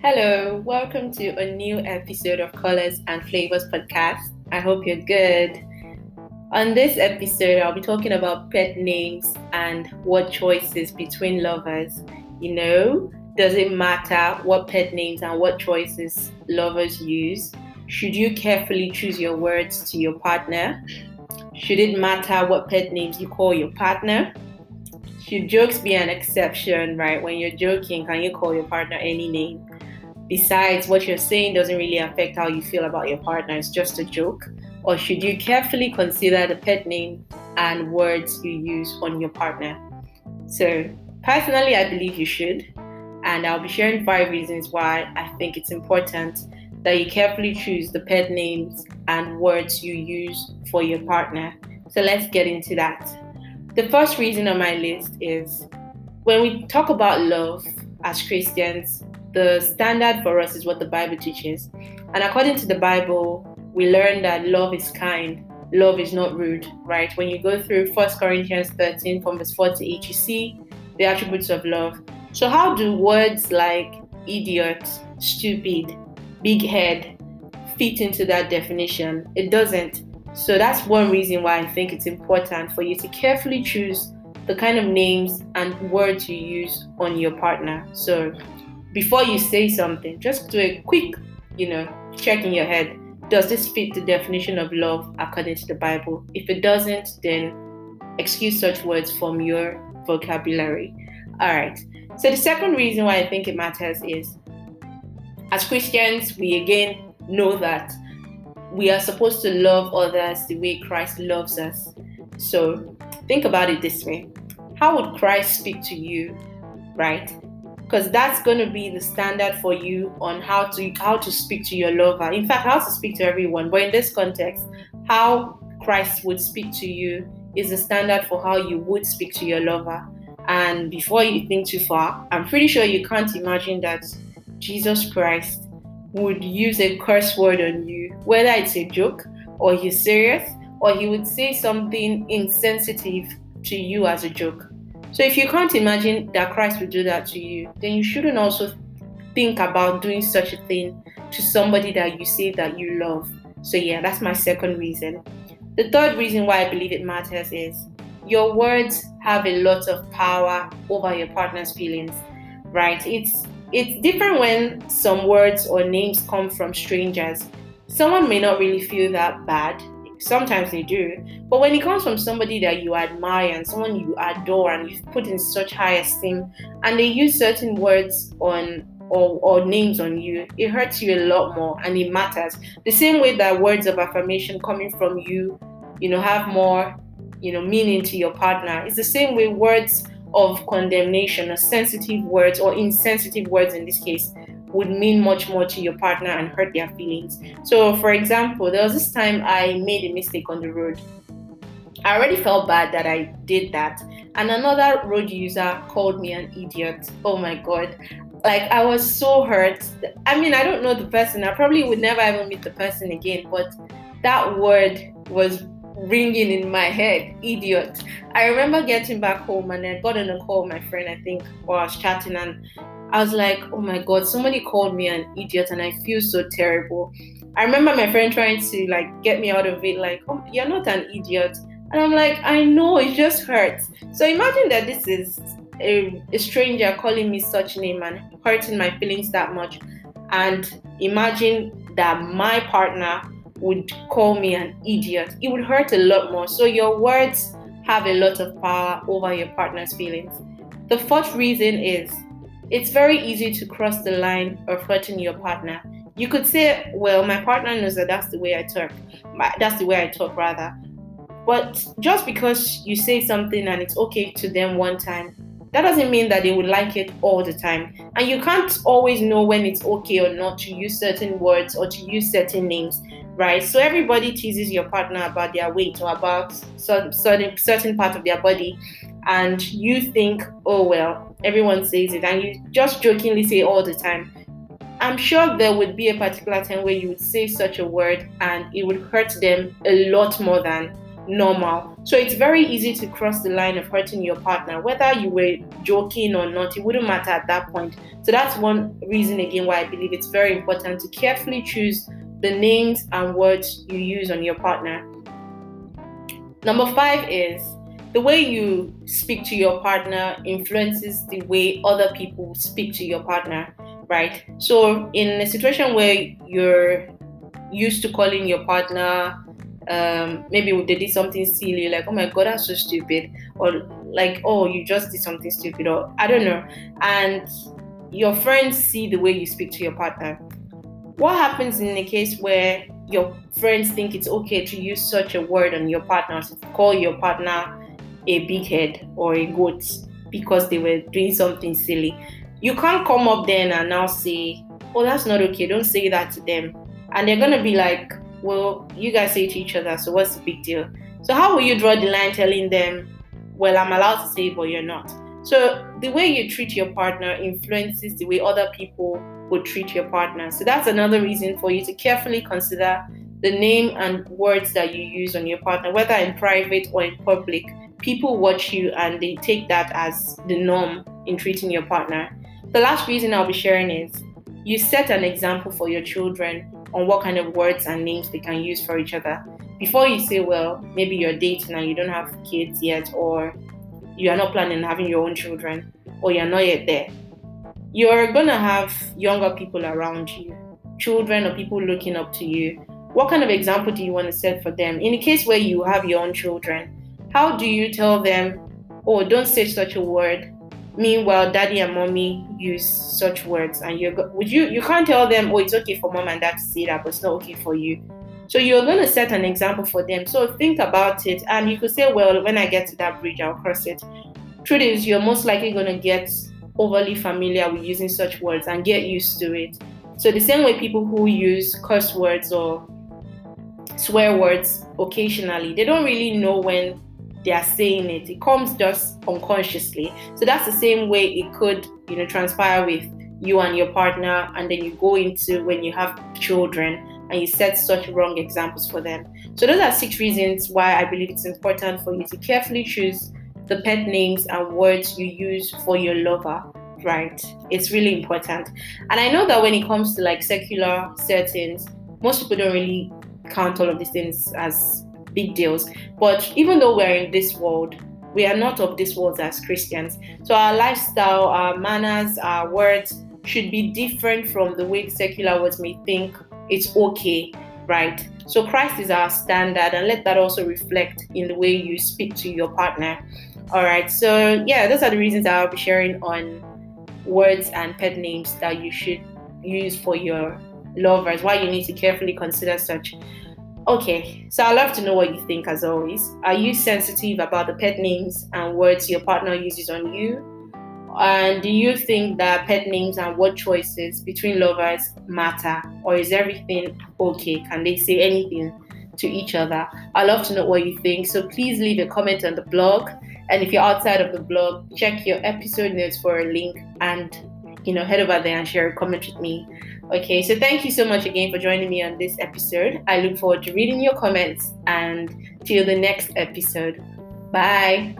Hello, welcome to a new episode of Colors and Flavors podcast. I hope you're good. On this episode, I'll be talking about pet names and what choices between lovers. You know, does it matter what pet names and what choices lovers use? Should you carefully choose your words to your partner? Should it matter what pet names you call your partner? Should jokes be an exception, right? When you're joking, can you call your partner any name? Besides what you're saying doesn't really affect how you feel about your partner, it's just a joke? Or should you carefully consider the pet name and words you use on your partner? So, personally, I believe you should. And I'll be sharing five reasons why I think it's important that you carefully choose the pet names and words you use for your partner. So, let's get into that. The first reason on my list is when we talk about love as Christians, the standard for us is what the Bible teaches. And according to the Bible, we learn that love is kind, love is not rude, right? When you go through 1 Corinthians 13 from verse 4 to 8, you see the attributes of love. So, how do words like idiot, stupid, big head fit into that definition? It doesn't. So, that's one reason why I think it's important for you to carefully choose the kind of names and words you use on your partner. So, before you say something, just do a quick, you know, check in your head. Does this fit the definition of love according to the Bible? If it doesn't, then excuse such words from your vocabulary. All right. So the second reason why I think it matters is as Christians, we again know that we are supposed to love others the way Christ loves us. So think about it this way How would Christ speak to you, right? Because that's going to be the standard for you on how to how to speak to your lover. In fact how to speak to everyone. But in this context how christ would speak to you is the standard for how you would speak to your lover. And before you think too far i'm pretty sure you can't imagine that jesus christ would use a curse word on you whether it's a joke or he's serious or he would say something insensitive to you as a joke so if you can't imagine that Christ would do that to you, then you shouldn't also think about doing such a thing to somebody that you say that you love. So yeah, that's my second reason. The third reason why I believe it matters is your words have a lot of power over your partner's feelings, right? It's it's different when some words or names come from strangers. Someone may not really feel that bad Sometimes they do. But when it comes from somebody that you admire and someone you adore and you've put in such high esteem, and they use certain words on or, or names on you, it hurts you a lot more and it matters. The same way that words of affirmation coming from you, you know, have more, you know, meaning to your partner. It's the same way words of condemnation or sensitive words or insensitive words in this case would mean much more to your partner and hurt their feelings. So, for example, there was this time I made a mistake on the road. I already felt bad that I did that. And another road user called me an idiot. Oh my god. Like, I was so hurt. I mean, I don't know the person. I probably would never ever meet the person again. But that word was ringing in my head idiot. I remember getting back home and I got on a call with my friend, I think, while I was chatting. And I was like, oh my god, somebody called me an idiot and I feel so terrible. I remember my friend trying to like get me out of it, like, oh, you're not an idiot. And I'm like, I know, it just hurts. So imagine that this is a, a stranger calling me such name and hurting my feelings that much. And imagine that my partner would call me an idiot. It would hurt a lot more. So your words have a lot of power over your partner's feelings. The fourth reason is it's very easy to cross the line of hurting your partner. You could say, well, my partner knows that that's the way I talk. That's the way I talk, rather. But just because you say something and it's okay to them one time, that doesn't mean that they would like it all the time. And you can't always know when it's okay or not to use certain words or to use certain names, right? So everybody teases your partner about their weight or about certain certain part of their body, and you think, oh well, everyone says it, and you just jokingly say all the time. I'm sure there would be a particular time where you would say such a word and it would hurt them a lot more than normal. So it's very easy to cross the line of hurting your partner, whether you were joking or not, it wouldn't matter at that point. So that's one reason again why I believe it's very important to carefully choose the names and words you use on your partner. Number five is the way you speak to your partner influences the way other people speak to your partner, right? So, in a situation where you're used to calling your partner, um, maybe they did something silly, like, oh my god, that's so stupid, or like, oh, you just did something stupid, or I don't know, and your friends see the way you speak to your partner. What happens in a case where your friends think it's okay to use such a word on your partner, to call your partner a big head or a goat because they were doing something silly. You can't come up then and now say, Oh, that's not okay. Don't say that to them. And they're going to be like, Well, you guys say to each other, so what's the big deal? So, how will you draw the line telling them, Well, I'm allowed to say, but you're not? So, the way you treat your partner influences the way other people would treat your partner. So, that's another reason for you to carefully consider the name and words that you use on your partner, whether in private or in public people watch you and they take that as the norm in treating your partner. The last reason I'll be sharing is you set an example for your children on what kind of words and names they can use for each other. Before you say, well, maybe you're dating and you don't have kids yet, or you are not planning on having your own children, or you're not yet there, you're gonna have younger people around you, children or people looking up to you. What kind of example do you want to set for them? In the case where you have your own children, how do you tell them, oh, don't say such a word? Meanwhile, daddy and mommy use such words, and you're would you you can't tell them, oh, it's okay for mom and dad to say that, but it's not okay for you. So you're going to set an example for them. So think about it, and you could say, well, when I get to that bridge, I'll cross it. Truth is, you're most likely going to get overly familiar with using such words and get used to it. So the same way people who use curse words or swear words occasionally, they don't really know when they are saying it. It comes just unconsciously. So that's the same way it could, you know, transpire with you and your partner, and then you go into when you have children and you set such wrong examples for them. So those are six reasons why I believe it's important for you to carefully choose the pet names and words you use for your lover. Right, it's really important. And I know that when it comes to like secular settings, most people don't really count all of these things as big deals. But even though we're in this world, we are not of this world as Christians. So our lifestyle, our manners, our words should be different from the way the secular words may think it's okay, right? So Christ is our standard, and let that also reflect in the way you speak to your partner. All right. So yeah, those are the reasons I'll be sharing on words and pet names that you should use for your lovers. Why you need to carefully consider such. Okay, so I'd love to know what you think as always. Are you sensitive about the pet names and words your partner uses on you? And do you think that pet names and word choices between lovers matter? Or is everything okay? Can they say anything to each other? I'd love to know what you think. So please leave a comment on the blog. And if you're outside of the blog, check your episode notes for a link and you know head over there and share a comment with me. Okay, so thank you so much again for joining me on this episode. I look forward to reading your comments and till the next episode. Bye.